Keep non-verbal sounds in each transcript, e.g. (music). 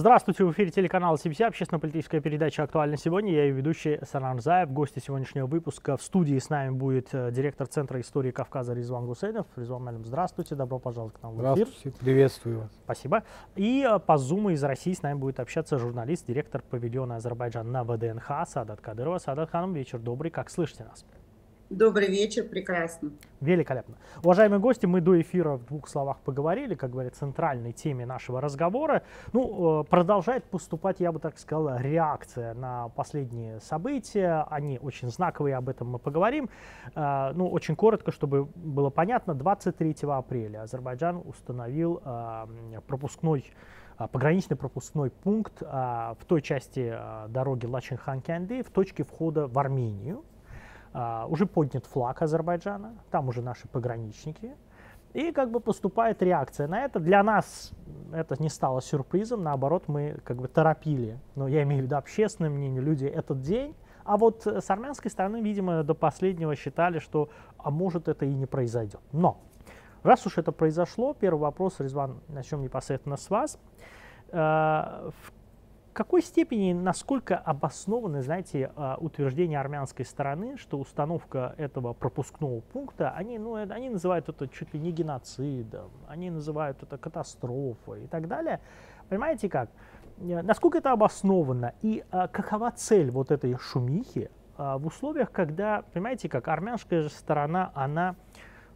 Здравствуйте, в эфире телеканала CBC, общественно-политическая передача «Актуально сегодня». Я ее ведущий Санан Заев. Гости сегодняшнего выпуска в студии с нами будет э, директор Центра истории Кавказа Резван Гусейнов. Резван Малим, здравствуйте, добро пожаловать к нам в эфир. Здравствуйте, приветствую вас. Спасибо. И э, по Zoom из России с нами будет общаться журналист, директор павильона Азербайджан на ВДНХ Садат Кадырова. Садат Ханом, вечер добрый, как слышите нас? Добрый вечер, прекрасно. Великолепно. Уважаемые гости, мы до эфира в двух словах поговорили, как говорят, центральной теме нашего разговора. Ну, э, продолжает поступать, я бы так сказал, реакция на последние события. Они очень знаковые, об этом мы поговорим. Э, ну, очень коротко, чтобы было понятно, 23 апреля Азербайджан установил э, пропускной пограничный пропускной пункт в той части дороги Лачин-Хан-Кянды в точке входа в Армению. А, уже поднят флаг Азербайджана, там уже наши пограничники. И как бы поступает реакция на это. Для нас это не стало сюрпризом, наоборот, мы как бы торопили, ну, я имею в виду общественное мнение, люди этот день. А вот с армянской стороны, видимо, до последнего считали, что, а может, это и не произойдет. Но, раз уж это произошло, первый вопрос, Резван, начнем непосредственно с вас. Э, в какой степени, насколько обоснованы, знаете, а, утверждения армянской стороны, что установка этого пропускного пункта, они, ну, они называют это чуть ли не геноцидом, они называют это катастрофой и так далее. Понимаете как? Э, насколько это обосновано и а, какова цель вот этой шумихи а, в условиях, когда, понимаете как, армянская же сторона, она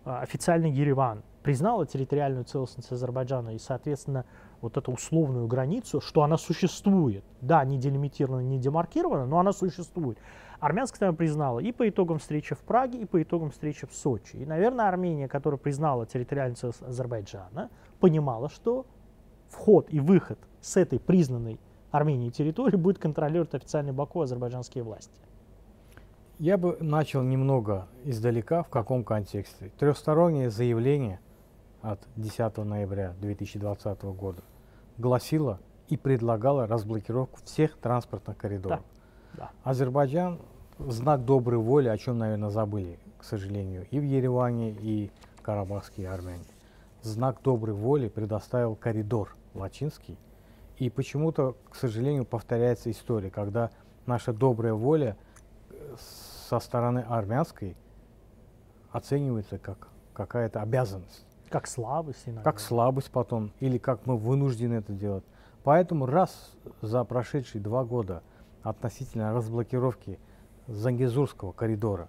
официально Ереван признала территориальную целостность Азербайджана и, соответственно, вот эту условную границу, что она существует. Да, не делимитирована, не демаркирована, но она существует. Армянская сторона признала и по итогам встречи в Праге, и по итогам встречи в Сочи. И, наверное, Армения, которая признала территориальную целостность Азербайджана, понимала, что вход и выход с этой признанной Арменией территории будет контролировать официальный Баку азербайджанские власти. Я бы начал немного издалека, в каком контексте. Трехстороннее заявление от 10 ноября 2020 года гласила и предлагала разблокировку всех транспортных коридоров. Да. Да. Азербайджан в знак доброй воли, о чем, наверное, забыли, к сожалению, и в Ереване, и карабахские армяне. Знак доброй воли предоставил коридор Лачинский. И почему-то, к сожалению, повторяется история, когда наша добрая воля э, со стороны армянской оценивается как какая-то обязанность. Как слабость иногда. Как слабость потом, или как мы вынуждены это делать. Поэтому раз за прошедшие два года относительно разблокировки Зангизурского коридора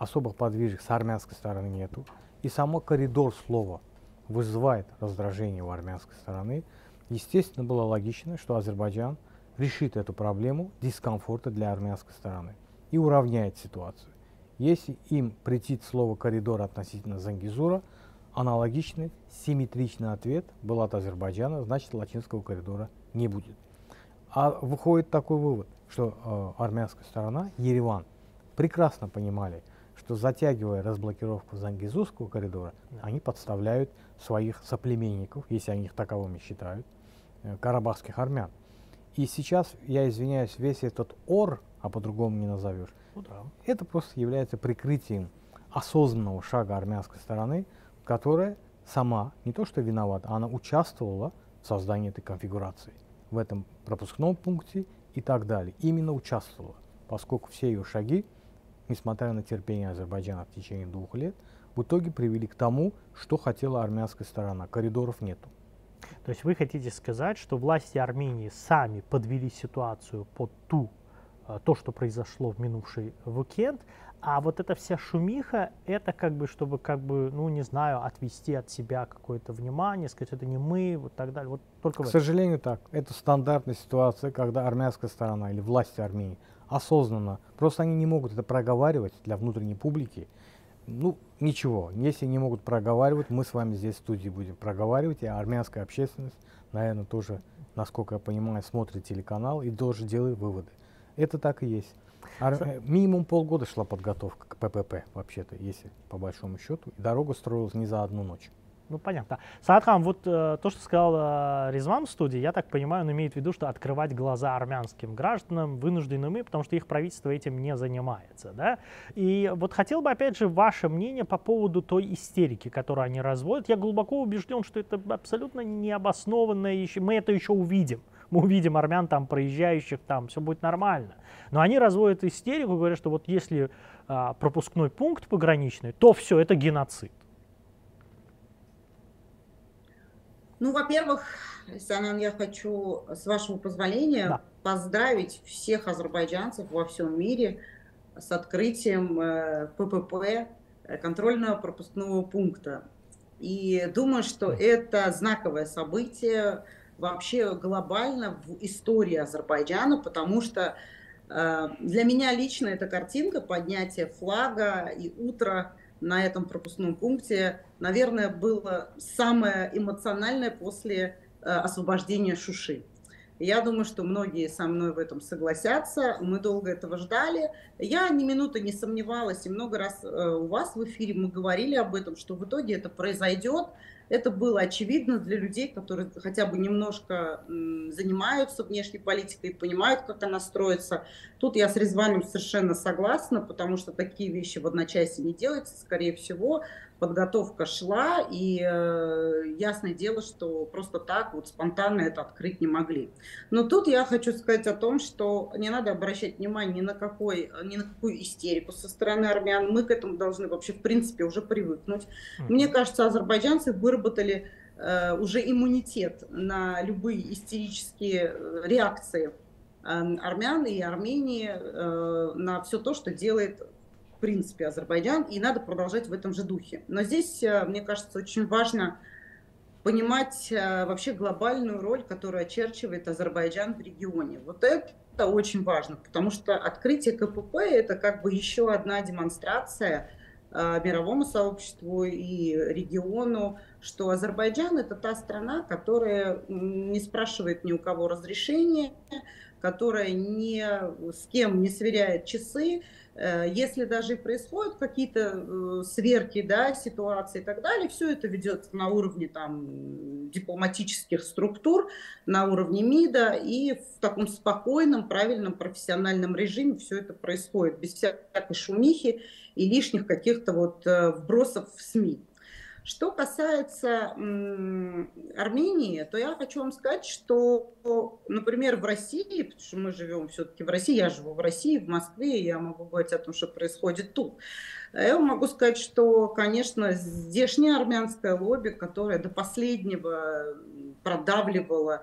особых подвижек с армянской стороны нету, и само коридор слова вызывает раздражение у армянской стороны, естественно, было логично, что Азербайджан решит эту проблему дискомфорта для армянской стороны и уравняет ситуацию. Если им претит слово коридор относительно Зангизура – Аналогичный, симметричный ответ был от Азербайджана, значит, латинского коридора не будет. А выходит такой вывод, что э, армянская сторона, Ереван, прекрасно понимали, что затягивая разблокировку Зангизурского коридора, да. они подставляют своих соплеменников, если они их таковыми считают, э, карабахских армян. И сейчас, я извиняюсь, весь этот ор, а по-другому не назовешь, ну, да. это просто является прикрытием осознанного шага армянской стороны – которая сама не то что виновата, она участвовала в создании этой конфигурации, в этом пропускном пункте и так далее. Именно участвовала, поскольку все ее шаги, несмотря на терпение Азербайджана в течение двух лет, в итоге привели к тому, что хотела армянская сторона. Коридоров нету. То есть вы хотите сказать, что власти Армении сами подвели ситуацию под ту, э, то, что произошло в минувший уикенд, а вот эта вся шумиха, это как бы, чтобы, как бы, ну, не знаю, отвести от себя какое-то внимание, сказать, это не мы, вот так далее. Вот только К сожалению, так. Это стандартная ситуация, когда армянская сторона или власти Армении осознанно, просто они не могут это проговаривать для внутренней публики. Ну, ничего, если не могут проговаривать, мы с вами здесь в студии будем проговаривать, и армянская общественность, наверное, тоже, насколько я понимаю, смотрит телеканал и тоже делает выводы. Это так и есть. А, э, минимум полгода шла подготовка к ППП, вообще-то, если по большому счету. И дорога строилась не за одну ночь. Ну, понятно. Саадхам, вот э, то, что сказал э, Резван в студии, я так понимаю, он имеет в виду, что открывать глаза армянским гражданам вынуждены мы, потому что их правительство этим не занимается, да? И вот хотел бы, опять же, ваше мнение по поводу той истерики, которую они разводят. Я глубоко убежден, что это абсолютно необоснованно, мы это еще увидим мы увидим армян там проезжающих, там все будет нормально. Но они разводят истерику, говорят, что вот если а, пропускной пункт пограничный, то все, это геноцид. Ну, во-первых, Санан, я хочу, с вашего позволения, да. поздравить всех азербайджанцев во всем мире с открытием э, ППП, э, контрольного пропускного пункта. И думаю, что это знаковое событие вообще глобально в истории Азербайджана, потому что э, для меня лично эта картинка поднятия флага и утро на этом пропускном пункте, наверное, было самое эмоциональное после э, освобождения Шуши. Я думаю, что многие со мной в этом согласятся. Мы долго этого ждали. Я ни минуты не сомневалась, и много раз э, у вас в эфире мы говорили об этом, что в итоге это произойдет. Это было очевидно для людей, которые хотя бы немножко занимаются внешней политикой и понимают, как она строится. Тут я с Резваном совершенно согласна, потому что такие вещи в одночасье не делаются. Скорее всего, подготовка шла, и э, ясное дело, что просто так вот спонтанно это открыть не могли. Но тут я хочу сказать о том, что не надо обращать внимание ни на, какой, ни на какую истерику со стороны армян. Мы к этому должны вообще в принципе уже привыкнуть. Mm-hmm. Мне кажется, азербайджанцы выработали э, уже иммунитет на любые истерические э, реакции э, армян и Армении э, на все то, что делает принципе, Азербайджан, и надо продолжать в этом же духе. Но здесь, э, мне кажется, очень важно понимать э, вообще глобальную роль, которую очерчивает Азербайджан в регионе. Вот это очень важно, потому что открытие КПП – это как бы еще одна демонстрация мировому сообществу и региону, что Азербайджан – это та страна, которая не спрашивает ни у кого разрешения, которая ни с кем не сверяет часы, Э, если даже происходят какие-то э, сверки, да, ситуации и так далее, все это ведется на уровне там, дипломатических структур, на уровне МИДа, и в таком спокойном, правильном, профессиональном режиме все это происходит, без всякой шумихи и лишних каких-то вот э, вбросов в СМИ. Что касается Армении, то я хочу вам сказать, что, например, в России, потому что мы живем все-таки в России, я живу в России, в Москве, я могу говорить о том, что происходит тут. Я могу сказать, что, конечно, здешнее армянское лобби, которое до последнего продавливало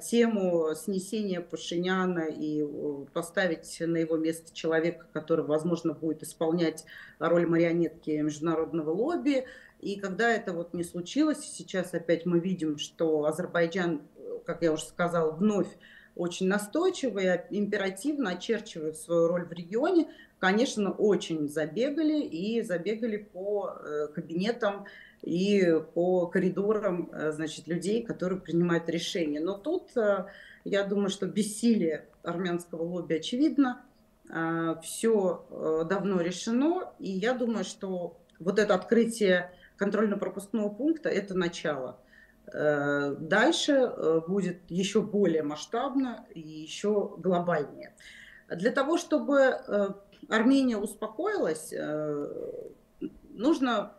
тему снесения Пашиняна и э, поставить на его место человека, который, возможно, будет исполнять роль марионетки международного лобби, и когда это вот не случилось, сейчас опять мы видим, что Азербайджан, как я уже сказала, вновь очень настойчиво и императивно очерчивает свою роль в регионе, конечно, очень забегали и забегали по э, кабинетам и по коридорам э, значит, людей, которые принимают решения. Но тут, э, я думаю, что бессилие армянского лобби очевидно, все давно решено, и я думаю, что вот это открытие контрольно-пропускного пункта – это начало. Дальше будет еще более масштабно и еще глобальнее. Для того, чтобы Армения успокоилась, нужно,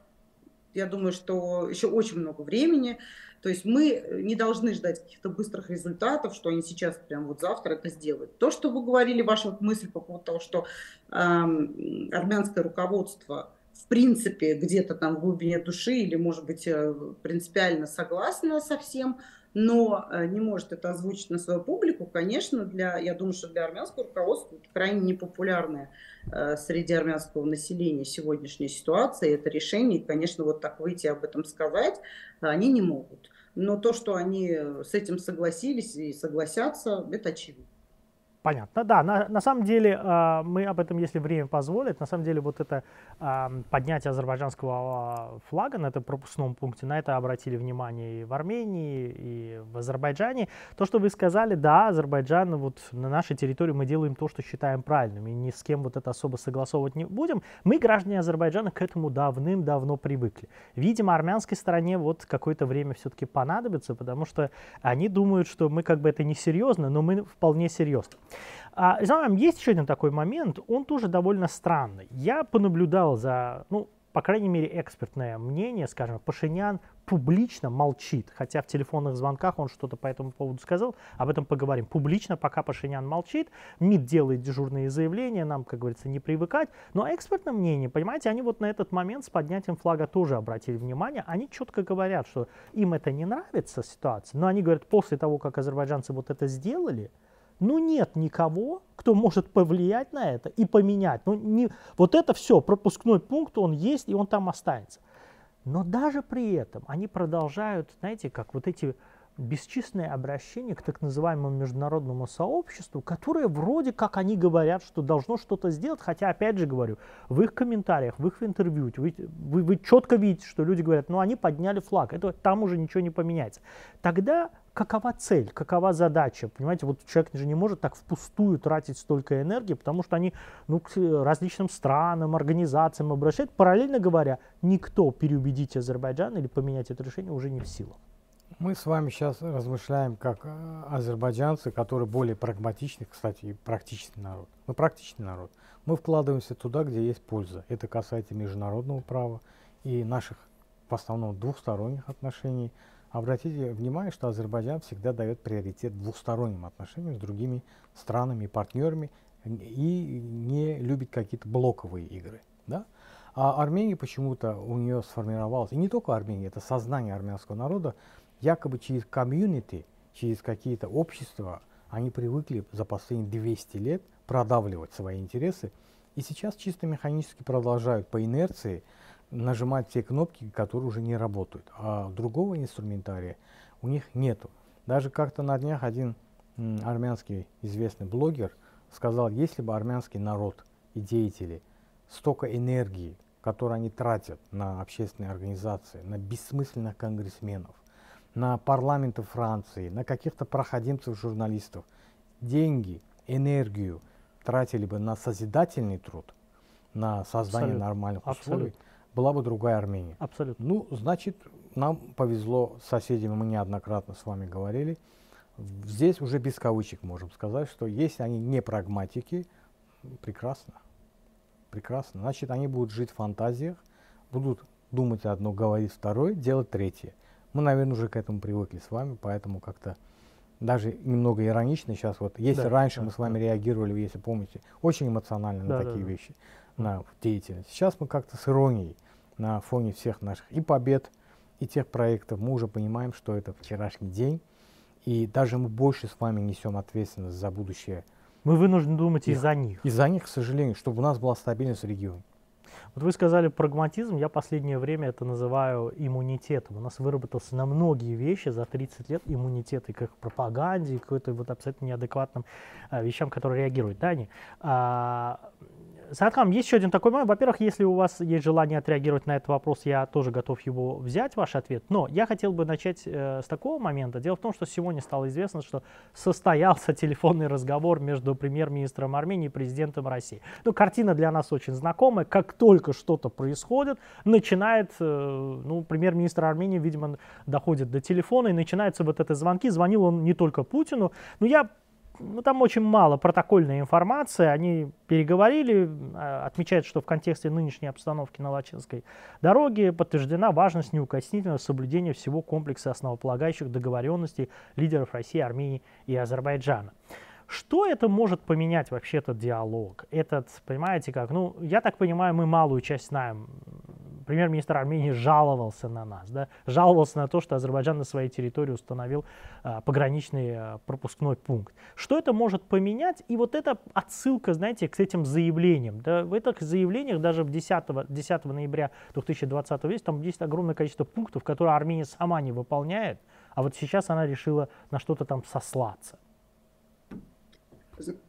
я думаю, что еще очень много времени. То есть мы не должны ждать каких-то быстрых результатов, что они сейчас, прям вот завтра это сделают. То, что вы говорили, ваша мысль по поводу того, что э, армянское руководство в принципе где-то там в глубине души или, может быть, э, принципиально согласна со всем, но э, не может это озвучить на свою публику, конечно, для, я думаю, что для армянского руководства это крайне непопулярная э, среди армянского населения сегодняшняя ситуация, это решение, конечно, вот так выйти об этом сказать они не могут. Но то, что они с этим согласились и согласятся, это очевидно. Понятно, да. На, на самом деле, э, мы об этом, если время позволит, на самом деле вот это э, поднятие азербайджанского флага на этом пропускном пункте, на это обратили внимание и в Армении, и в Азербайджане. То, что вы сказали, да, Азербайджан, вот на нашей территории мы делаем то, что считаем правильным, и ни с кем вот это особо согласовывать не будем. Мы, граждане Азербайджана, к этому давным-давно привыкли. Видимо, армянской стороне вот какое-то время все-таки понадобится, потому что они думают, что мы как бы это не серьезно, но мы вполне серьезно. А, знаем, есть еще один такой момент, он тоже довольно странный. Я понаблюдал за, ну, по крайней мере, экспертное мнение, скажем, Пашинян публично молчит, хотя в телефонных звонках он что-то по этому поводу сказал, об этом поговорим. Публично пока Пашинян молчит, МИД делает дежурные заявления, нам, как говорится, не привыкать, но экспертное мнение, понимаете, они вот на этот момент с поднятием флага тоже обратили внимание, они четко говорят, что им это не нравится ситуация, но они говорят, после того, как азербайджанцы вот это сделали, ну нет никого, кто может повлиять на это и поменять. Ну, не, вот это все, пропускной пункт, он есть и он там останется. Но даже при этом они продолжают, знаете, как вот эти бесчисленные обращения к так называемому международному сообществу, которое вроде как они говорят, что должно что-то сделать, хотя, опять же говорю, в их комментариях, в их интервью, вы, вы, вы четко видите, что люди говорят, ну они подняли флаг, это, там уже ничего не поменяется. Тогда какова цель, какова задача. Понимаете, вот человек же не может так впустую тратить столько энергии, потому что они ну, к различным странам, организациям обращают. Параллельно говоря, никто переубедить Азербайджан или поменять это решение уже не в силах. Мы с вами сейчас размышляем как э, азербайджанцы, которые более прагматичны, кстати, и практичный народ. Мы практичный народ. Мы вкладываемся туда, где есть польза. Это касается международного права и наших в основном двухсторонних отношений – Обратите внимание, что Азербайджан всегда дает приоритет двухсторонним отношениям с другими странами и партнерами и не любит какие-то блоковые игры. Да? А Армения почему-то у нее сформировалась, и не только Армения, это сознание армянского народа, якобы через комьюнити, через какие-то общества, они привыкли за последние 200 лет продавливать свои интересы, и сейчас чисто механически продолжают по инерции нажимать те кнопки, которые уже не работают. А другого инструментария у них нету. Даже как-то на днях один армянский известный блогер сказал, если бы армянский народ и деятели столько энергии, которую они тратят на общественные организации, на бессмысленных конгрессменов, на парламенты Франции, на каких-то проходимцев журналистов, деньги, энергию тратили бы на созидательный труд, на создание Абсолютно. нормальных условий, Абсолютно была бы другая Армения. Абсолютно. Ну, значит, нам повезло с соседями, мы неоднократно с вами говорили. Здесь уже без кавычек можем сказать, что если они не прагматики, прекрасно. Прекрасно. Значит, они будут жить в фантазиях, будут думать одно, говорить второе, делать третье. Мы, наверное, уже к этому привыкли с вами, поэтому как-то даже немного иронично сейчас. Вот если да, раньше да, мы с вами да. реагировали, если помните, очень эмоционально да, на такие да, вещи, на деятельность. Сейчас мы как-то с иронией на фоне всех наших и побед, и тех проектов, мы уже понимаем, что это вчерашний день, и даже мы больше с вами несем ответственность за будущее. Мы вынуждены думать из-за них. Из-за них, к сожалению, чтобы у нас была стабильность в регионе. Вот вы сказали прагматизм, я последнее время это называю иммунитетом. У нас выработался на многие вещи за 30 лет иммунитет и к пропаганде, и к какой-то вот абсолютно неадекватным а, вещам, которые реагируют. Дани, а, Саратхам, есть еще один такой момент. Во-первых, если у вас есть желание отреагировать на этот вопрос, я тоже готов его взять, ваш ответ. Но я хотел бы начать э, с такого момента. Дело в том, что сегодня стало известно, что состоялся (laughs) телефонный разговор между премьер-министром Армении и президентом России. Ну, картина для нас очень знакомая. Как только что-то происходит, начинает, э, ну, премьер-министр Армении, видимо, доходит до телефона и начинаются вот эти звонки. Звонил он не только Путину. Но я ну, там очень мало протокольной информации. Они переговорили, а, отмечают, что в контексте нынешней обстановки на Лачинской дороге подтверждена важность неукоснительного соблюдения всего комплекса основополагающих договоренностей лидеров России, Армении и Азербайджана. Что это может поменять вообще этот диалог? Этот, понимаете как, ну, я так понимаю, мы малую часть знаем премьер-министр Армении жаловался на нас, да, жаловался на то, что Азербайджан на своей территории установил а, пограничный а, пропускной пункт. Что это может поменять? И вот эта отсылка, знаете, к этим заявлениям. Да, в этих заявлениях даже в 10, 10 ноября 2020 года там есть огромное количество пунктов, которые Армения сама не выполняет, а вот сейчас она решила на что-то там сослаться.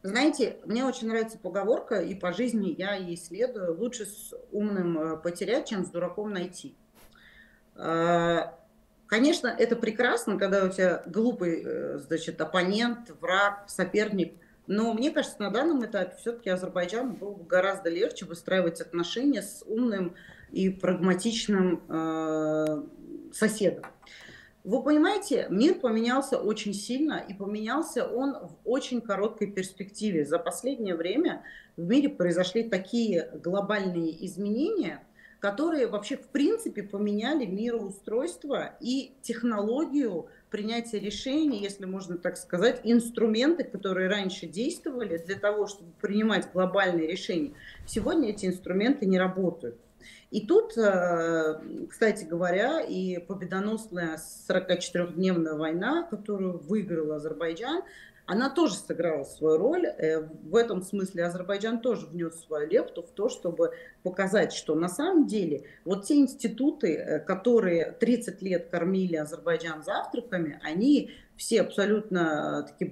Знаете, мне очень нравится поговорка, и по жизни я ей следую. Лучше с умным э, потерять, чем с дураком найти. А, конечно, это прекрасно, когда у тебя глупый, э, значит, оппонент, враг, соперник. Но мне кажется, на данном этапе все-таки Азербайджану было бы гораздо легче выстраивать отношения с умным и прагматичным э, соседом. Вы понимаете, мир поменялся очень сильно, и поменялся он в очень короткой перспективе. За последнее время в мире произошли такие глобальные изменения, которые вообще в принципе поменяли мироустройство и технологию принятия решений, если можно так сказать, инструменты, которые раньше действовали для того, чтобы принимать глобальные решения. Сегодня эти инструменты не работают. И тут, э, кстати говоря, и победоносная 44-дневная война, которую выиграл Азербайджан, она тоже сыграла свою роль. Э, в этом смысле Азербайджан тоже внес свою лепту в то, чтобы показать, что на самом деле вот те институты, э, которые 30 лет кормили Азербайджан завтраками, они все абсолютно такие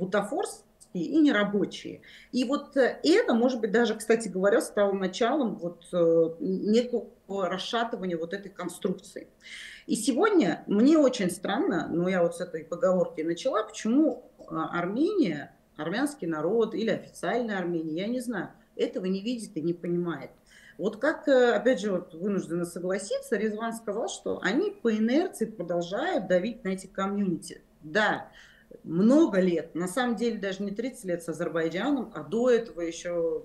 бутафорские и нерабочие. И вот э, это, может быть, даже, кстати говоря, стало началом вот некого расшатывания вот этой конструкции. И сегодня мне очень странно, но я вот с этой поговорки начала, почему а, Армения, армянский народ или официальная Армения, я не знаю, этого не видит и не понимает. Вот как, э, опять же, вот вынуждена согласиться, Резван сказал, что они по инерции продолжают давить на эти комьюнити. Да, много лет, на самом деле даже не 30 лет с Азербайджаном, а до этого еще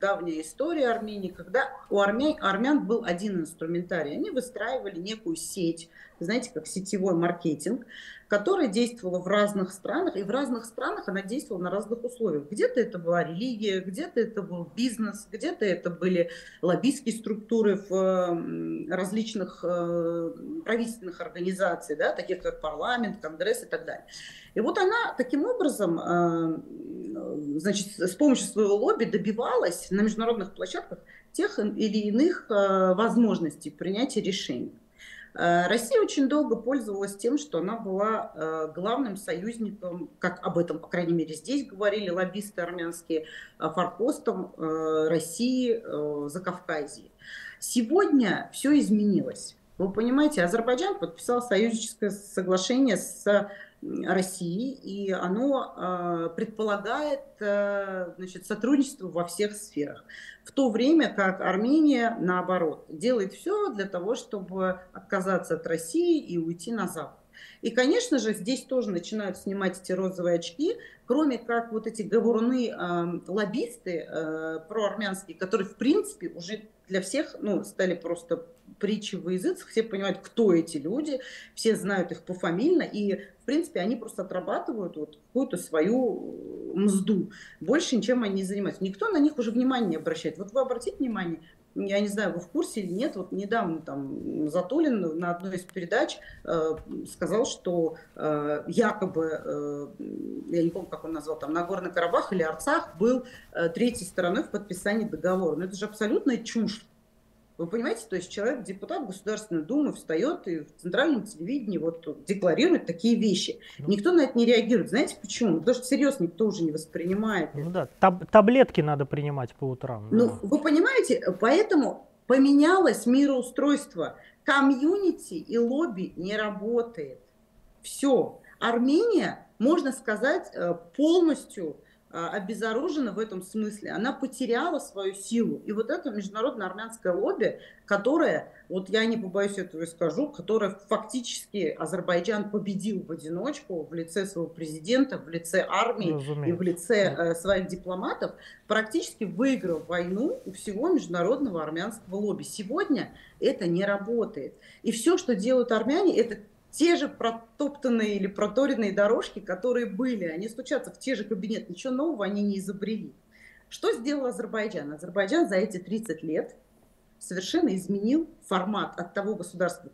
давняя история Армении, когда у армян, армян был один инструментарий. Они выстраивали некую сеть, знаете, как сетевой маркетинг, которая действовала в разных странах, и в разных странах она действовала на разных условиях. Где-то это была религия, где-то это был бизнес, где-то это были лоббистские структуры в различных э, правительственных организациях, да, таких как парламент, конгресс и так далее. И вот она таким образом, э, значит, с помощью своего лобби добивалась на международных площадках тех или иных э, возможностей принятия решений. Э, Россия очень долго пользовалась тем, что она была э, главным союзником, как об этом, по крайней мере, здесь говорили лоббисты армянские, э, форпостом России за Кавказией. Сегодня все изменилось. Вы понимаете, Азербайджан подписал союзническое соглашение с России, и оно э, предполагает э, значит, сотрудничество во всех сферах. В то время как Армения, наоборот, делает все для того, чтобы отказаться от России и уйти на Запад. И, конечно же, здесь тоже начинают снимать эти розовые очки, кроме как вот эти говоруны э, лоббисты э, проармянские, которые, в принципе, уже для всех ну, стали просто притчи в языцах, все понимают, кто эти люди, все знают их пофамильно, и, в принципе, они просто отрабатывают вот какую-то свою мзду. Больше ничем они не занимаются. Никто на них уже внимания не обращает. Вот вы обратите внимание, я не знаю, вы в курсе или нет, вот недавно там Затулин на одной из передач э, сказал, что э, якобы, э, я не помню, как он назвал, там Нагорный Карабах или Арцах был э, третьей стороной в подписании договора. Но это же абсолютная чушь. Вы понимаете, то есть человек, депутат Государственной Думы, встает и в центральном телевидении вот декларирует такие вещи. Ну. Никто на это не реагирует. Знаете почему? Потому что серьезно никто уже не воспринимает. Ну да, таб таблетки надо принимать по утрам. Ну, да. вы понимаете, поэтому поменялось мироустройство. Комьюнити и лобби не работает. Все. Армения, можно сказать, э, полностью обезоружена в этом смысле, она потеряла свою силу. И вот это международное армянское лобби, которое, вот я не побоюсь этого и скажу, которое фактически Азербайджан победил в одиночку в лице своего президента, в лице армии Разумеется. и в лице э, своих дипломатов, практически выиграл войну у всего международного армянского лобби. Сегодня это не работает. И все, что делают армяне, это те же протоптанные или проторенные дорожки, которые были, они стучатся в те же кабинеты, ничего нового они не изобрели. Что сделал Азербайджан? Азербайджан за эти 30 лет совершенно изменил формат от того государства,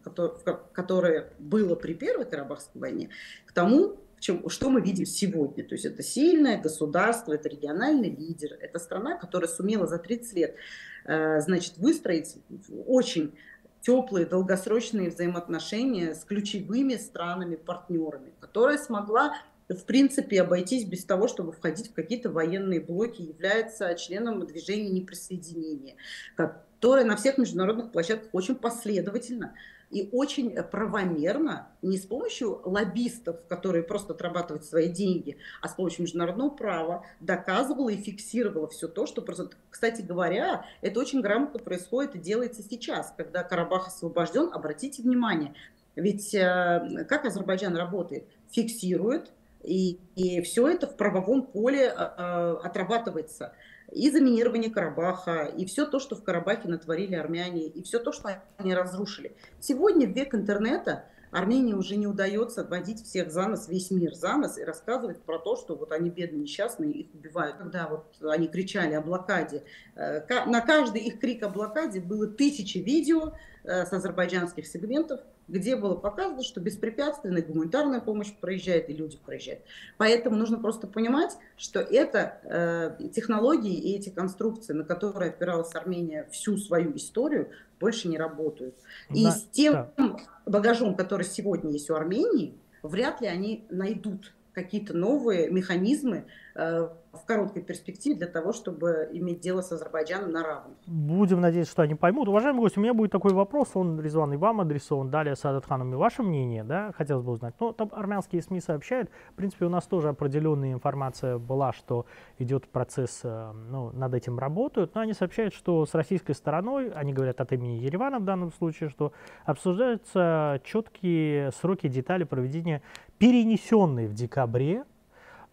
которое было при Первой Карабахской войне, к тому, что мы видим сегодня. То есть это сильное государство, это региональный лидер, это страна, которая сумела за 30 лет э, значит, выстроить очень теплые, долгосрочные взаимоотношения с ключевыми странами-партнерами, которая смогла в принципе обойтись без того, чтобы входить в какие-то военные блоки, является членом движения неприсоединения, которая на всех международных площадках очень последовательно и очень правомерно, не с помощью лоббистов, которые просто отрабатывают свои деньги, а с помощью международного права доказывала и фиксировала все то, что просто, кстати говоря, это очень грамотно происходит и делается сейчас, когда Карабах освобожден, обратите внимание, ведь э, как Азербайджан работает? Фиксирует, и, и все это в правовом поле э, отрабатывается. И заминирование Карабаха, и все то, что в Карабахе натворили армяне, и все то, что они разрушили. Сегодня, в век интернета, Армении уже не удается отводить всех за нос, весь мир за нос и рассказывать про то, что вот они бедные, несчастные, их убивают. Когда вот они кричали о блокаде, э, на каждый их крик о блокаде было тысячи видео э, с азербайджанских сегментов, где было показано, что беспрепятственная гуманитарная помощь проезжает и люди проезжают. Поэтому нужно просто понимать, что это э, технологии и эти конструкции, на которые опиралась Армения всю свою историю, больше не работают. И да, с тем да. багажом, который сегодня есть у Армении, вряд ли они найдут какие-то новые механизмы э, в короткой перспективе для того, чтобы иметь дело с Азербайджаном на равных. Будем надеяться, что они поймут. Уважаемый гость, у меня будет такой вопрос, он, Резван, и вам адресован. Далее, Садат Ханом, и ваше мнение, да, хотелось бы узнать. Ну, там армянские СМИ сообщают, в принципе, у нас тоже определенная информация была, что идет процесс, э, ну, над этим работают, но они сообщают, что с российской стороной, они говорят от имени Еревана в данном случае, что обсуждаются четкие сроки, детали проведения перенесенной в декабре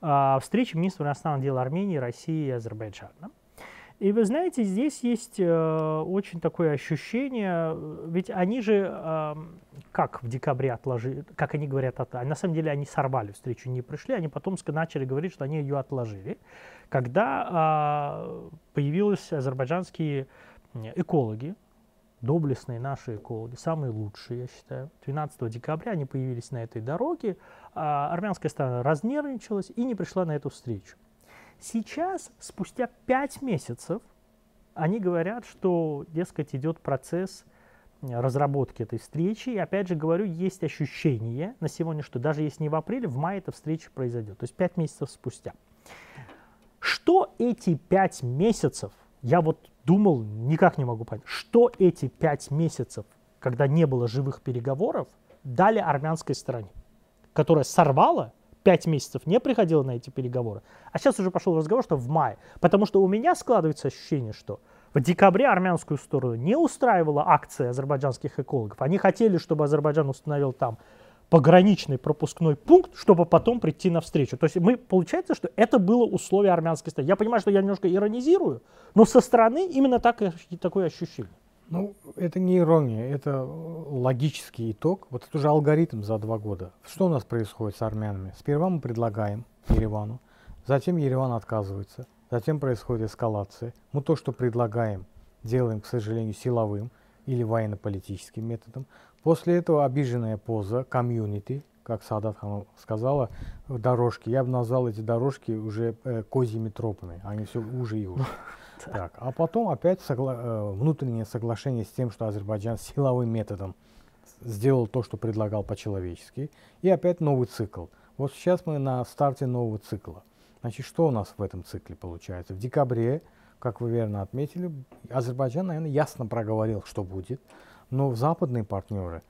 а, встречи министров иностранных дел Армении, России и Азербайджана. И вы знаете, здесь есть э, очень такое ощущение, ведь они же, как в декабре отложили, как они говорят, на самом деле они сорвали встречу, не пришли, они потом начали говорить, что они ее отложили, когда э, появились азербайджанские экологи, доблестные наши экологи, самые лучшие, я считаю. 12 декабря они появились на этой дороге, а армянская сторона разнервничалась и не пришла на эту встречу. Сейчас, спустя пять месяцев, они говорят, что, дескать, идет процесс разработки этой встречи. И опять же говорю, есть ощущение на сегодня, что даже если не в апреле, в мае эта встреча произойдет. То есть пять месяцев спустя. Что эти пять месяцев, я вот думал, никак не могу понять, что эти пять месяцев, когда не было живых переговоров, дали армянской стороне, которая сорвала пять месяцев не приходила на эти переговоры. А сейчас уже пошел разговор, что в мае. Потому что у меня складывается ощущение, что в декабре армянскую сторону не устраивала акция азербайджанских экологов. Они хотели, чтобы Азербайджан установил там пограничный пропускной пункт, чтобы потом прийти на встречу. То есть мы, получается, что это было условие армянской стороны. Я понимаю, что я немножко иронизирую, но со стороны именно так, такое ощущение. Ну, это не ирония, это логический итог. Вот это уже алгоритм за два года. Что у нас происходит с армянами? Сперва мы предлагаем Еревану, затем Ереван отказывается, затем происходит эскалация. Мы то, что предлагаем, делаем, к сожалению, силовым или военно-политическим методом. После этого обиженная поза, комьюнити, как Садат сказала, дорожки. Я бы назвал эти дорожки уже э, козьими тропами. Они все уже и уже. (laughs) Так, а потом опять согла э, внутреннее соглашение с тем, что Азербайджан (laughs) силовым методом сделал то, что предлагал по-человечески. И опять новый цикл. Вот сейчас мы на старте нового цикла. Значит, что у нас в этом цикле получается? В декабре, как вы верно отметили, Азербайджан, наверное, ясно проговорил, что будет. Но западные партнеры,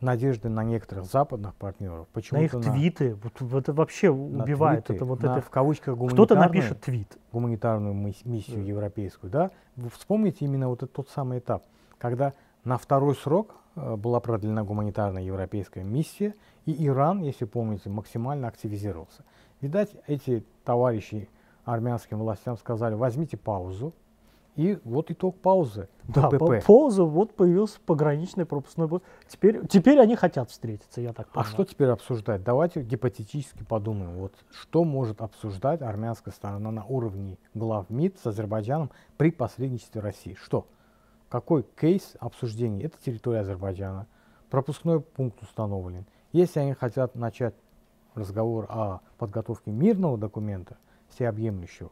надежды на некоторых западных партнеров, почему-то на их твиты, вот, вот это вообще убивает. Твиты, это вот на, это в кавычках кто-то напишет твит, гуманитарную миссию да. европейскую, да? Вы вспомните именно вот этот тот самый этап, когда на второй срок э, была продлена гуманитарная европейская миссия, и Иран, если помните, максимально активизировался. Видать, эти товарищи армянским властям сказали, возьмите паузу, и вот итог паузы. Да, ПП. пауза, вот появился пограничный пропускной пункт. Теперь, теперь они хотят встретиться, я так а понимаю. А что теперь обсуждать? Давайте гипотетически подумаем. Вот что может обсуждать армянская сторона на уровне глав МИД с Азербайджаном при посредничестве России? Что? Какой кейс обсуждения? Это территория Азербайджана. Пропускной пункт установлен. Если они хотят начать разговор о подготовке мирного документа, всеобъемлющего,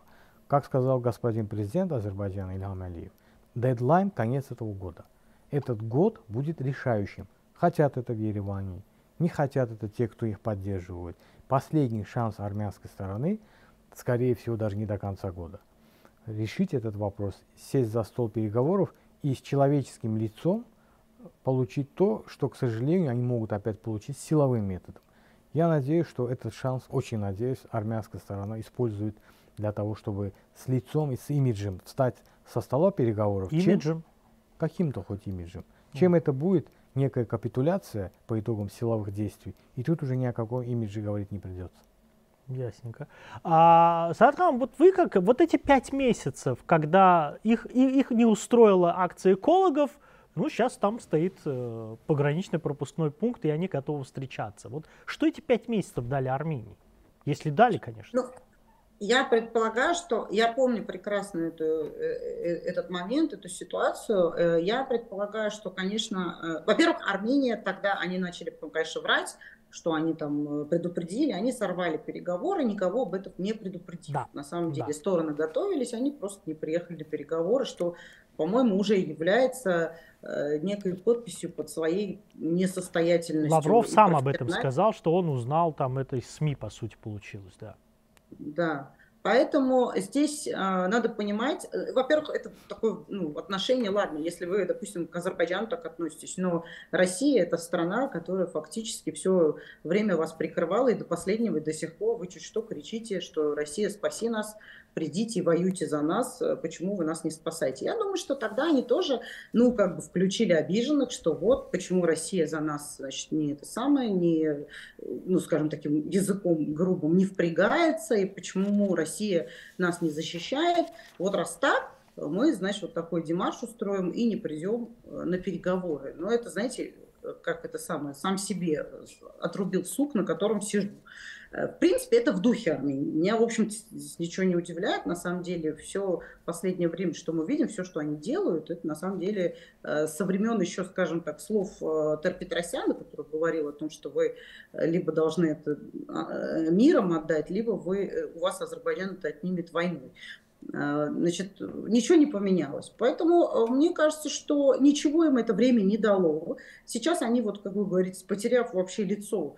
как сказал господин президент Азербайджана Ильхам Алиев, дедлайн конец этого года. Этот год будет решающим. Хотят это в Ереване, не хотят это те, кто их поддерживает. Последний шанс армянской стороны, скорее всего, даже не до конца года. Решить этот вопрос, сесть за стол переговоров и с человеческим лицом получить то, что, к сожалению, они могут опять получить силовым методом. Я надеюсь, что этот шанс, очень надеюсь, армянская сторона использует для того, чтобы с лицом и с имиджем встать со стола переговоров. Имиджем? Каким-то хоть имиджем. Чем mm. это будет? Некая капитуляция по итогам силовых действий. И тут уже ни о каком имидже говорить не придется. Ясненько. А, Сараткам, вот вы как, вот эти пять месяцев, когда их, их не устроила акция экологов, ну, сейчас там стоит э, пограничный пропускной пункт, и они готовы встречаться. Вот что эти пять месяцев дали Армении? Если дали, конечно. Ну, я предполагаю, что я помню прекрасно эту, э, э, этот момент, эту ситуацию. Э, я предполагаю, что, конечно, во-первых, Армения тогда, они начали, конечно, врать, что они там предупредили, они сорвали переговоры, никого об этом не предупредили. Да. На самом деле да. стороны готовились, они просто не приехали на переговоры, что, по-моему, уже является некой подписью под своей несостоятельностью. Лавров сам об этом сказал, что он узнал, там это из СМИ, по сути, получилось, да. Да. Поэтому здесь э, надо понимать, э, во-первых, это такое ну, отношение, ладно, если вы, допустим, к Азербайджану так относитесь, но Россия это страна, которая фактически все время вас прикрывала, и до последнего, и до сих пор вы чуть что кричите, что Россия, спаси нас, придите и воюйте за нас, э, почему вы нас не спасаете. Я думаю, что тогда они тоже, ну, как бы включили обиженных, что вот, почему Россия за нас, значит, не это самое, не, ну, скажем таким языком грубым, не впрягается, и почему Россия нас не защищает. Вот раз так, мы, значит, вот такой демарш устроим и не придем э, на переговоры. Но это, знаете, как это самое, сам себе отрубил сук, на котором сижу. Э, в принципе, это в духе Армении. Меня, в общем ничего не удивляет. На самом деле, все последнее время, что мы видим, все, что они делают, это на самом деле э, со времен еще, скажем так, слов э, Терпетросяна, который говорил о том, что вы либо должны это а, миром отдать, либо вы, у вас Азербайджан это отнимет войной. Значит, ничего не поменялось. Поэтому мне кажется, что ничего им это время не дало. Сейчас они, вот, как вы говорите, потеряв вообще лицо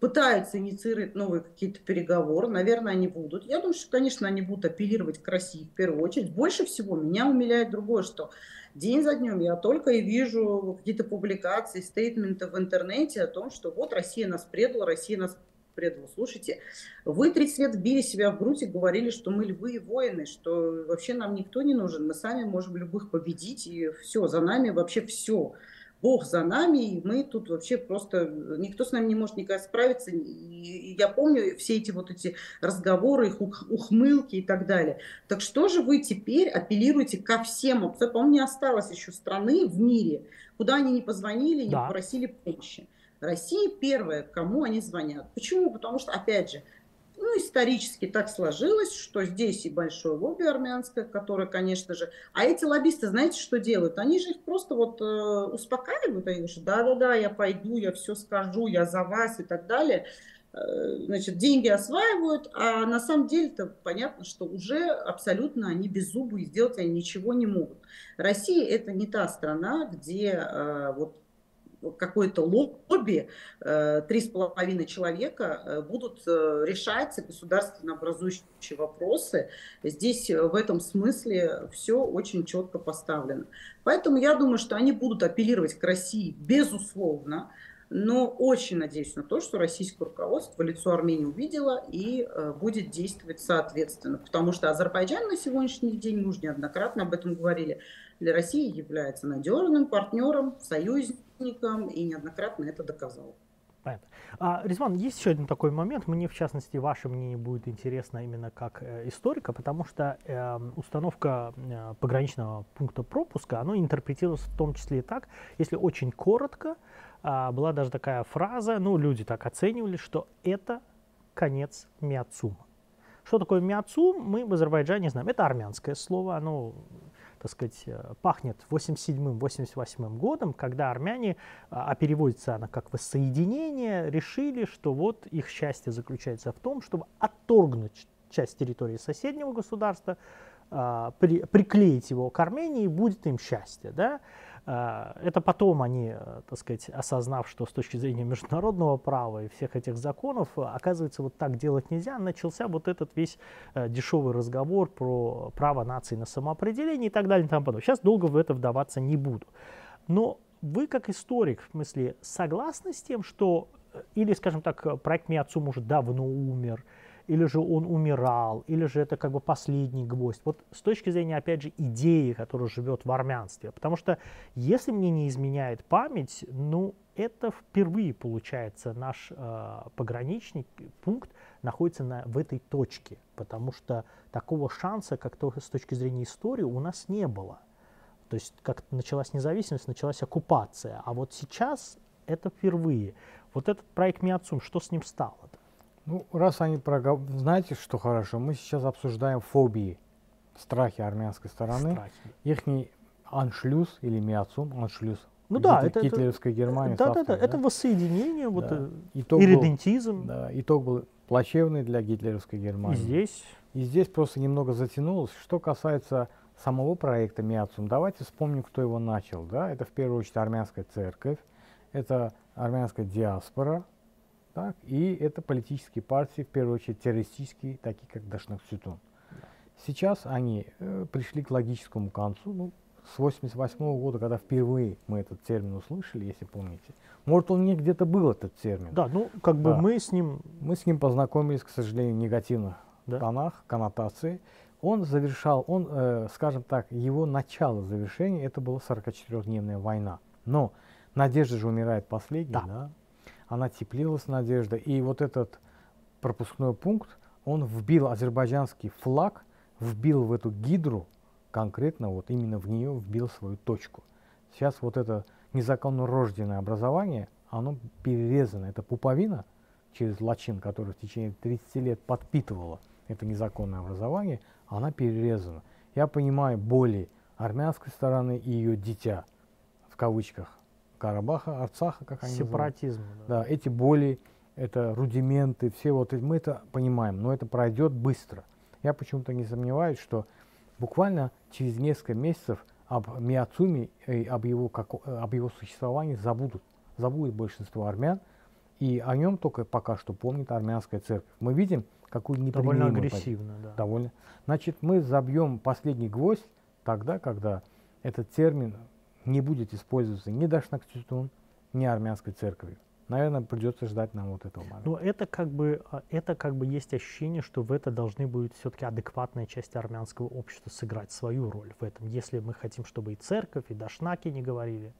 пытаются инициировать новые какие-то переговоры, наверное, они будут. Я думаю, что, конечно, они будут апеллировать к России в первую очередь. Больше всего меня умиляет другое, что день за днем я только и вижу какие-то публикации, стейтменты в интернете о том, что вот Россия нас предала, Россия нас предала. Слушайте, вы 30 лет били себя в грудь и говорили, что мы львы и воины, что вообще нам никто не нужен, мы сами можем любых победить, и все, за нами вообще все. Бог за нами, и мы тут вообще просто, никто с нами не может никак справиться. И я помню все эти вот эти разговоры, их ухмылки и так далее. Так что же вы теперь апеллируете ко всем? По-моему, не осталось еще страны в мире, куда они не позвонили, не да. попросили помощи. Россия первая, кому они звонят. Почему? Потому что, опять же, ну, исторически так сложилось, что здесь и большое лобби армянское, которое, конечно же... А эти лоббисты, знаете, что делают? Они же их просто вот э, успокаивают, они говорят, да-да-да, я пойду, я все скажу, я за вас и так далее. Э, значит, деньги осваивают, а на самом деле-то понятно, что уже абсолютно они без зубы и сделать они ничего не могут. Россия это не та страна, где э, вот какое-то лобби, э, три с половиной человека э, будут э, решать государственно образующие вопросы. Здесь в этом смысле все очень четко поставлено. Поэтому я думаю, что они будут апеллировать к России безусловно, но очень надеюсь на то, что российское руководство лицо Армении увидело и будет действовать соответственно. Потому что Азербайджан на сегодняшний день, мы уже неоднократно об этом говорили, для России является надежным партнером, союзником и неоднократно это доказал. Понятно. А, Резван, есть еще один такой момент. Мне, в частности, ваше мнение будет интересно именно как э, историка, потому что э, установка э, пограничного пункта пропуска, оно интерпретируется в том числе и так, если очень коротко, э, была даже такая фраза, ну, люди так оценивали, что это конец Миацума. Что такое Миацум, мы в Азербайджане знаем. Это армянское слово, оно так сказать, э, пахнет 87-88 годом, когда армяне, а, а переводится она как воссоединение, решили, что вот их счастье заключается в том, чтобы отторгнуть часть территории соседнего государства, а, при, приклеить его к Армении, и будет им счастье. Да? А, это потом они, э, так сказать, осознав, что с точки зрения международного права и всех этих законов, оказывается, вот так делать нельзя, начался вот этот весь э, дешевый разговор про право нации на самоопределение и так далее и тому подобное. Сейчас долго в это вдаваться не буду. Но вы как историк, в смысле, согласны с тем, что, э, или, скажем так, проект Миацум уже давно умер, или же он умирал, или же это как бы последний гвоздь. Вот с точки зрения, опять же, идеи, которая живет в армянстве. Потому что, если мне не изменяет память, ну, это впервые получается наш э, пограничный пункт находится на, в этой точке, потому что такого шанса, как то с точки зрения истории, у нас не было. То есть как началась независимость, началась оккупация, а вот сейчас это впервые. Вот этот проект Миацум, что с ним стало? Ну, раз они прогов... Знаете, что хорошо? Мы сейчас обсуждаем фобии, страхи армянской стороны. Страхи. Ихний аншлюз или миацум, аншлюз, ну да, это гитлеровская Германия. Да, да, да, это воссоединение, вот да. итог иридентизм. Был, да, итог был плачевный для гитлеровской Германии. И здесь? И здесь просто немного затянулось. Что касается самого проекта Миацум, давайте вспомним, кто его начал. Да? Это в первую очередь армянская церковь, это армянская диаспора, так, и это политические партии, в первую очередь террористические, такие как Дашнак Сютун. Сейчас они э, пришли к логическому концу. Ну, с 88 -го года, когда впервые мы этот термин услышали, если помните. Может, он не где-то был, этот термин. Да, ну, как бы да. мы с ним... Мы с ним познакомились, к сожалению, в негативных да. тонах, коннотации. Он завершал, он, э, скажем так, его начало завершения, это была 44-дневная война. Но надежда же умирает последней, да. да? Она теплилась, надежда. И вот этот пропускной пункт, он вбил азербайджанский флаг, вбил в эту гидру, конкретно вот именно в нее вбил свою точку. Сейчас вот это незаконно рожденное образование, оно перерезано. Это пуповина через лачин, которая в течение 30 лет подпитывала это незаконное образование, она перерезана. Я понимаю боли армянской стороны и ее дитя, в кавычках, Карабаха, Арцаха, как они Сепаратизм. называют. Да. да, эти боли, это рудименты, все вот мы это понимаем, но это пройдет быстро. Я почему-то не сомневаюсь, что буквально через несколько месяцев об Миацуме и об его, как, об его существовании забудут. Забудет большинство армян, и о нем только пока что помнит армянская церковь. Мы видим, какую непримиримую... Довольно агрессивно, да. Довольно. Значит, мы забьем последний гвоздь тогда, когда этот термин не будет использоваться ни Дашнакчутун, ни армянской церковью наверное, придется ждать нам вот этого момента. Но это как бы, а, это как бы есть ощущение, что в это должны будет все-таки адекватная часть армянского общества сыграть свою роль в этом, если мы хотим, чтобы и церковь, и дашнаки не говорили.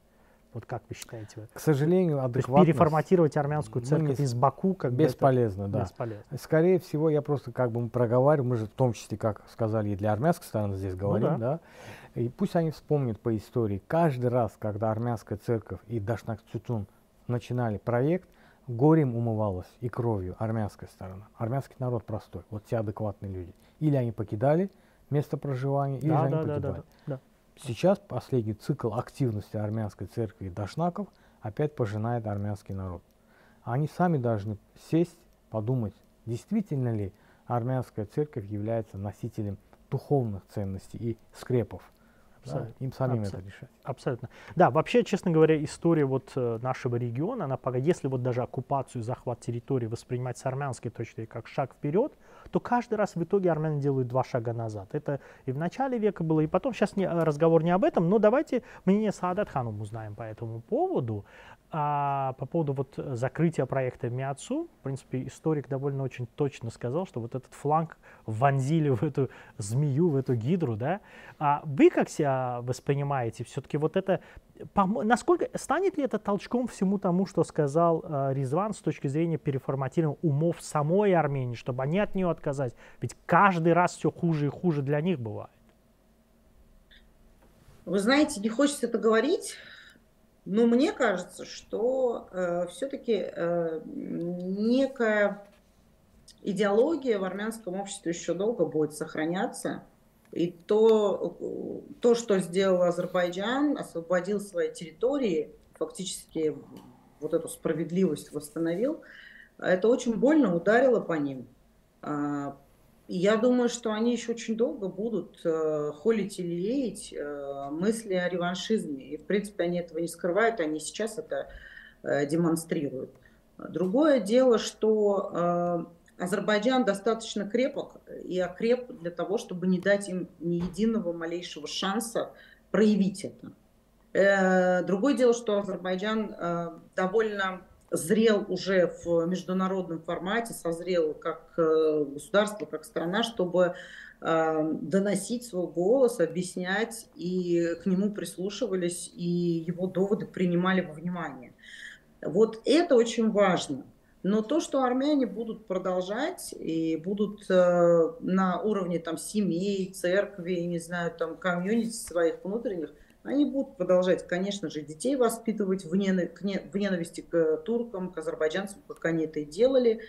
Вот как вы считаете? К сожалению, адекватно. переформатировать армянскую церковь не... из Баку как бесполезно, бы да. Бесполезно. Скорее всего, я просто как бы мы проговариваем, мы же в том числе, как сказали, и для армянской стороны здесь ну говорим, ну, да. да. И пусть они вспомнят по истории. Каждый раз, когда армянская церковь и Дашнак Цутун начинали проект, горем умывалась и кровью армянская сторона. Армянский народ простой, вот те адекватные люди. Или они покидали место проживания, или да, они да, погибали. Да, да, да. Сейчас последний цикл активности армянской церкви и дашнаков опять пожинает армянский народ. Они сами должны сесть, подумать, действительно ли армянская церковь является носителем духовных ценностей и скрепов – Абсолютно. Да, им самим Абсолютно. это решать. Абсолютно. Да, вообще, честно говоря, история вот э, нашего региона, она пока, если вот даже оккупацию, захват территории воспринимать с армянской точки как шаг вперед, то каждый раз в итоге армяне делают два шага назад. Это и в начале века было, и потом, сейчас не, разговор не об этом, но давайте мнение Саадат Ханум узнаем по этому поводу. А по поводу вот закрытия проекта МИАЦУ, в принципе, историк довольно очень точно сказал, что вот этот фланг вонзили в эту змею, в эту гидру, да. А вы как себя воспринимаете? Все-таки вот это, насколько, станет ли это толчком всему тому, что сказал э, Резван с точки зрения переформатирования умов самой Армении, чтобы они от нее отказались? Ведь каждый раз все хуже и хуже для них бывает. Вы знаете, не хочется это говорить, но мне кажется, что э, все-таки э, некая идеология в армянском обществе еще долго будет сохраняться. И то, то, что сделал Азербайджан, освободил свои территории, фактически вот эту справедливость восстановил, это очень больно ударило по ним. А, я думаю, что они еще очень долго будут э, холить или леять э, мысли о реваншизме. И, в принципе, они этого не скрывают, они сейчас это э, демонстрируют. Другое дело, что э, Азербайджан достаточно крепок и окреп для того, чтобы не дать им ни единого малейшего шанса проявить это. Э, другое дело, что Азербайджан э, довольно зрел уже в международном формате, созрел как э, государство, как страна, чтобы доносить свой голос, объяснять, и к нему прислушивались, и его доводы принимали во внимание. Вот это очень важно. Но то, что армяне будут продолжать и будут э, на уровне там семей, церкви, не знаю, там комьюнити своих внутренних, они будут продолжать, конечно же, детей воспитывать в, ненависти к туркам, к азербайджанцам, как они это и делали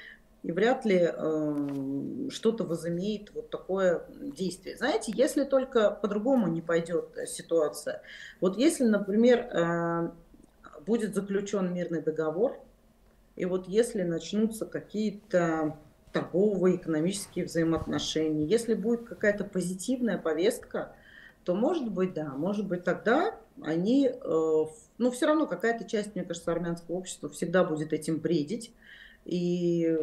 и вряд ли э, что-то возымеет вот такое действие. Знаете, если только по-другому не пойдет ситуация. Вот если, например, э, будет заключен мирный договор, и вот если начнутся какие-то торговые, экономические взаимоотношения, если будет какая-то позитивная повестка, то может быть, да, может быть тогда они, э, ну все равно какая-то часть, мне кажется, армянского общества всегда будет этим бредить, и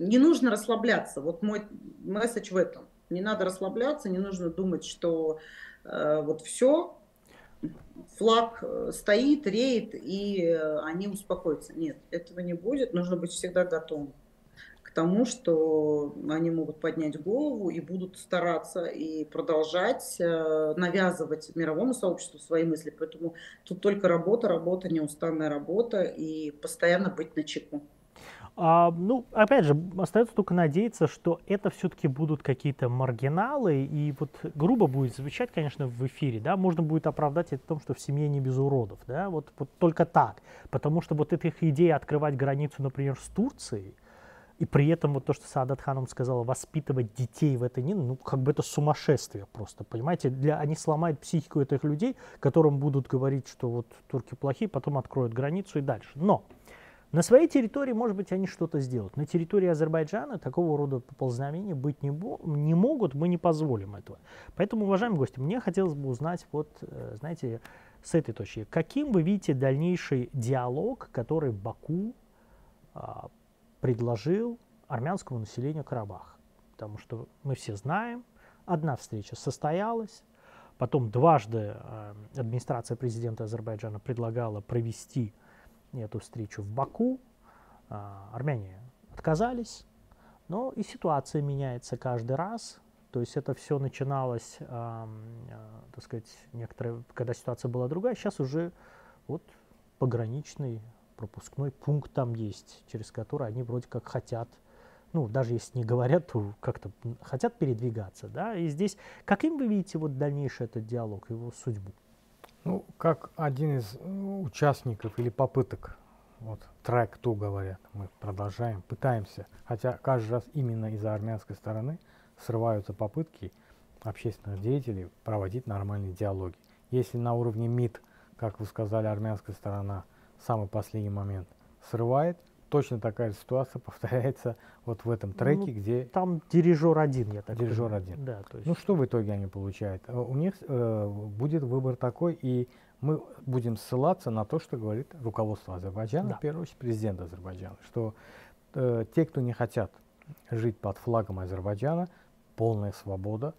не нужно расслабляться. Вот мой месседж в этом. Не надо расслабляться, не нужно думать, что э, вот все, флаг э, стоит, реет, и э, они успокоятся. Нет, этого не будет. Нужно быть всегда готовым к тому, что они могут поднять голову и будут стараться и продолжать э, навязывать мировому сообществу свои мысли. Поэтому тут только работа, работа, неустанная работа и постоянно быть на чеку. А, ну, опять же, остается только надеяться, что это все-таки будут какие-то маргиналы, и вот грубо будет звучать, конечно, в эфире, да, можно будет оправдать это том, что в семье не без уродов, да, вот, вот только так, потому что вот эта их идея открывать границу, например, с Турцией, и при этом вот то, что Саадат Ханом сказала, воспитывать детей в этой не, ну, как бы это сумасшествие просто, понимаете? Для, они сломают психику этих людей, которым будут говорить, что вот турки плохие, потом откроют границу и дальше. Но на своей территории, может быть, они что-то сделают. На территории Азербайджана такого рода поползновения быть не, не могут, мы не позволим этого. Поэтому, уважаемые гости, мне хотелось бы узнать, вот, э, знаете, с этой точки, каким вы видите дальнейший диалог, который Баку а, предложил армянскому населению Карабах? Потому что мы все знаем, одна встреча состоялась, потом дважды а, администрация президента Азербайджана предлагала провести эту встречу в Баку. А, армяне отказались, но и ситуация меняется каждый раз. То есть это все начиналось, э, так сказать, некоторые, когда ситуация была другая, сейчас уже вот пограничный пропускной пункт там есть, через который они вроде как хотят, ну, даже если не говорят, то как-то хотят передвигаться, да, и здесь, каким вы видите вот дальнейший этот диалог, его судьбу? Ну, как один из ну, участников или попыток, вот трек ту говорят, мы продолжаем, пытаемся, хотя каждый раз именно из-за армянской стороны срываются попытки общественных деятелей проводить нормальные диалоги. Если на уровне МИД, как вы сказали, армянская сторона в самый последний момент срывает, точно такая ситуация (laughs) повторяется вот в этом треке, ну, где... Там дирижер один, я так Дирижер понимаю. один. Да, то есть... Ну что в итоге они получают? Э, у них э, будет выбор такой, и мы будем ссылаться на то, что говорит руководство Азербайджана, да. в первую очередь президент Азербайджана, что э, те, кто не хотят жить под флагом Азербайджана, полная свобода,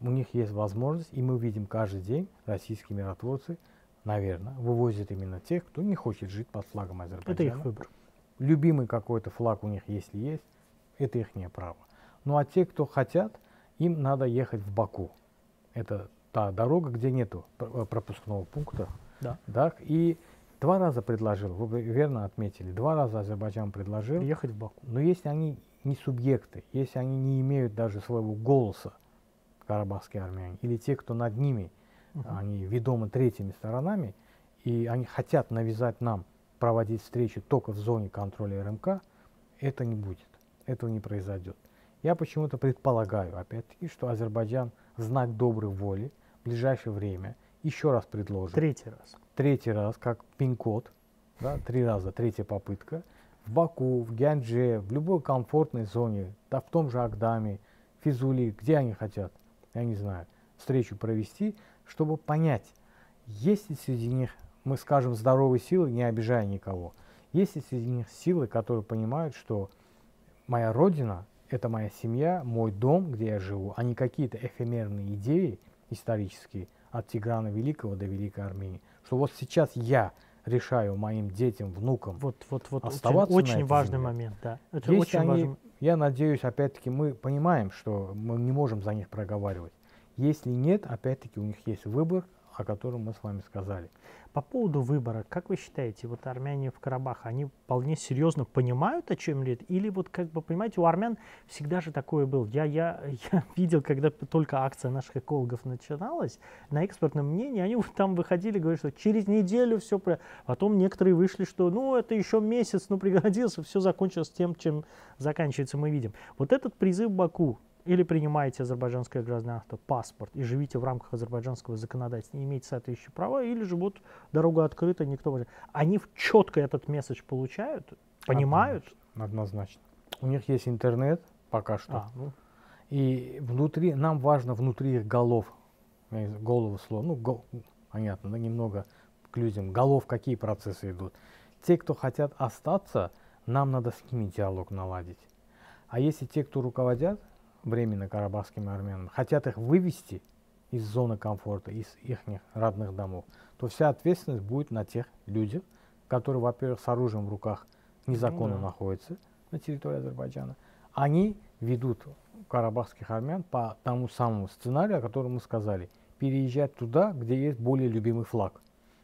у них есть возможность, и мы видим каждый день российские миротворцы, наверное, вывозят именно тех, кто не хочет жить под флагом Азербайджана. Это их выбор любимый какой-то флаг у них, если есть, это их право. Ну а те, кто хотят, им надо ехать в Баку. Это та дорога, где нету э, пропускного пункта. Да. да. И два раза предложил, вы верно отметили, два раза Азербайджан предложил. Ехать в Баку. Но если они не субъекты, если они не имеют даже своего голоса, карабахские армяне, или те, кто над ними, uh они ведомы третьими сторонами, и они хотят навязать нам проводить встречи только в зоне контроля РМК, это не будет, этого не произойдет. Я почему-то предполагаю, опять-таки, что Азербайджан в знак доброй воли в ближайшее время еще раз предложит. Третий раз. Третий раз, как пин-код, да, три раза, третья попытка. В Баку, в Гянже, в любой комфортной зоне, да в том же Агдаме, Физули, где они хотят, я не знаю, встречу провести, чтобы понять, есть ли среди них мы скажем здоровые силы, не обижая никого. Есть среди них силы, которые понимают, что моя родина – это моя семья, мой дом, где я живу, а не какие-то эфемерные идеи исторические от Тиграна Великого до Великой Армении. Что вот сейчас я решаю моим детям, внукам вот, вот, вот оставаться очень, очень важный земле. момент, да. Это Если очень они, важный... Я надеюсь, опять-таки, мы понимаем, что мы не можем за них проговаривать. Если нет, опять-таки, у них есть выбор, о котором мы с вами сказали. По поводу выбора, как вы считаете, вот армяне в Карабах, они вполне серьезно понимают, о чем речь? Или вот как бы, понимаете, у армян всегда же такое было. Я, я, (laughs) я видел, когда только акция наших экологов начиналась, на экспертном мнении, они там выходили, говорят, что через неделю все... Потом некоторые вышли, что ну это еще месяц, ну пригодился, все закончилось тем, чем заканчивается, мы видим. Вот этот призыв Баку, или принимаете азербайджанское гражданство, паспорт и живите в рамках азербайджанского законодательства, не имеете соответствующие права, или же вот дорога открыта, никто... Они четко этот месседж получают, понимают? Однозначно. однозначно. У них есть интернет пока что. А, ну. И внутри, нам важно внутри их голов, голову слово, ну, го, понятно, да, немного к людям, голов какие процессы идут. Те, кто хотят остаться, нам надо с ними диалог наладить. А если те, кто руководят, временно карабахским армянам, хотят их вывести из зоны комфорта, из их родных домов, то вся ответственность будет на тех людях, которые, во-первых, с оружием в руках незаконно ну, да. находятся на территории Азербайджана. Они ведут карабахских армян по тому самому сценарию, о котором мы сказали, переезжать туда, где есть более любимый флаг.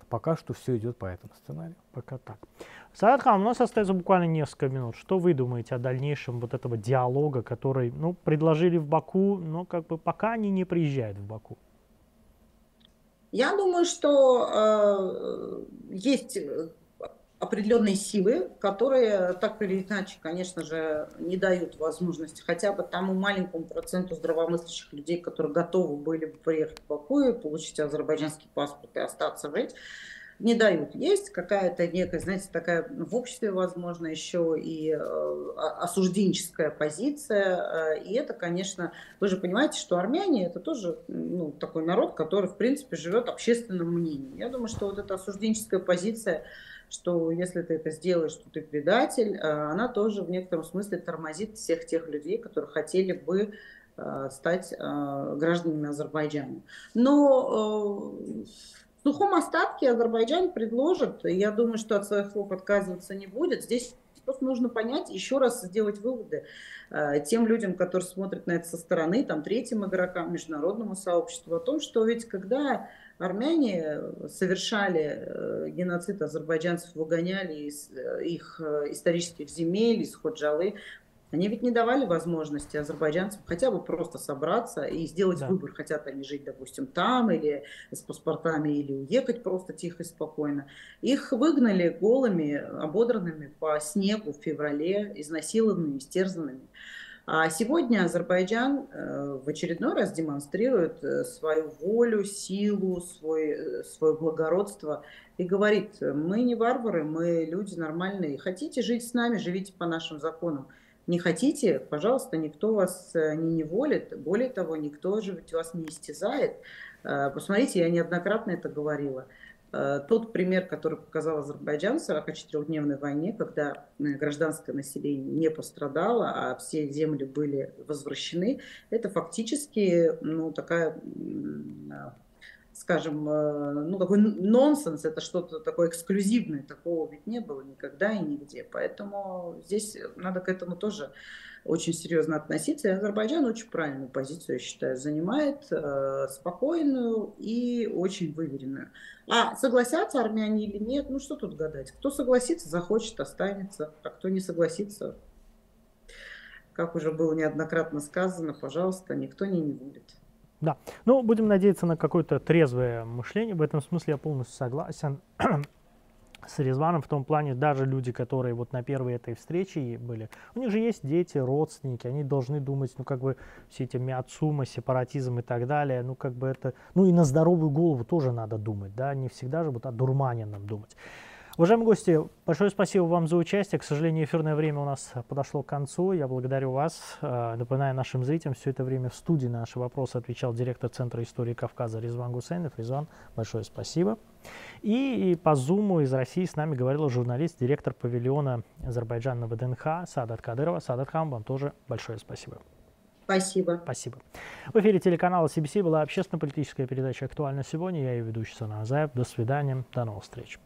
Пока что все идет по этому сценарию. Пока так. Саадхан, у нас остается буквально несколько минут. Что вы думаете о дальнейшем вот этого диалога, который, ну, предложили в Баку, но как бы пока они не приезжают в Баку? Я думаю, что э, есть определенные силы, которые так или иначе, конечно же, не дают возможности хотя бы тому маленькому проценту здравомыслящих людей, которые готовы были бы приехать в Баку и получить азербайджанский паспорт и остаться жить, не дают. Есть какая-то некая, знаете, такая в обществе, возможно, еще и э, осужденческая позиция. Э, и это, конечно, вы же понимаете, что армяне это тоже ну, такой народ, который, в принципе, живет общественным мнением. Я думаю, что вот эта осужденческая позиция что если ты это сделаешь, что ты предатель, э, она тоже в некотором смысле тормозит всех тех людей, которые хотели бы стать гражданами Азербайджана. Но сухом остатке Азербайджан предложит, я думаю, что от своих слов отказываться не будет. Здесь просто нужно понять, еще раз сделать выводы тем людям, которые смотрят на это со стороны, там, третьим игрокам, международному сообществу, о том, что ведь когда армяне совершали э, геноцид азербайджанцев, выгоняли из э, их э, исторических земель, из Ходжалы, они ведь не давали возможности азербайджанцам хотя бы просто собраться и сделать да. выбор, хотят они жить, допустим, там или с паспортами, или уехать просто тихо и спокойно. Их выгнали голыми, ободранными по снегу в феврале, изнасилованными, истерзанными. А сегодня Азербайджан э, в очередной раз демонстрирует э, свою волю, силу, свой, э, свое благородство и говорит, мы не варвары, мы люди нормальные. Хотите жить с нами, живите по нашим законам. Не хотите, пожалуйста, никто вас не неволит. Более того, никто же вас не истязает. Посмотрите, я неоднократно это говорила. Э, тот пример, который показал Азербайджан в 44-дневной войне, когда э, гражданское население не пострадало, а все земли были возвращены, это фактически ну, такая скажем, э, ну, такой нонсенс, это что-то такое эксклюзивное, такого ведь не было никогда и нигде. Поэтому здесь надо к этому тоже очень серьезно относиться. И Азербайджан очень правильную позицию, я считаю, занимает, э, спокойную и очень выверенную. А согласятся армяне или нет, ну что тут гадать. Кто согласится, захочет, останется, а кто не согласится, как уже было неоднократно сказано, пожалуйста, никто не, не будет. Да, ну будем надеяться на какое-то трезвое мышление. В этом смысле я полностью согласен (clears throat) с Резваном в том плане, даже люди, которые вот на первой этой встрече были, у них же есть дети, родственники, они должны думать, ну как бы все эти миацума, сепаратизм и так далее, ну как бы это, ну и на здоровую голову тоже надо думать, да, не всегда же вот о дурманенном думать. Уважаемые гости, большое спасибо вам за участие. К сожалению, эфирное время у нас подошло к концу. Я благодарю вас. Э, напоминаю нашим зрителям, все это время в студии на наши вопросы отвечал директор Центра истории Кавказа Резван Гусейнов. Резван, большое спасибо. И, и по Зуму из России с нами говорил журналист, директор павильона Азербайджана на ВДНХ Садат Кадырова. Садат Хам, вам тоже большое спасибо. Спасибо. Спасибо. В эфире телеканала CBC была общественно-политическая передача «Актуально сегодня». Я ее ведущий Сана Азаев. До свидания. До новых встреч.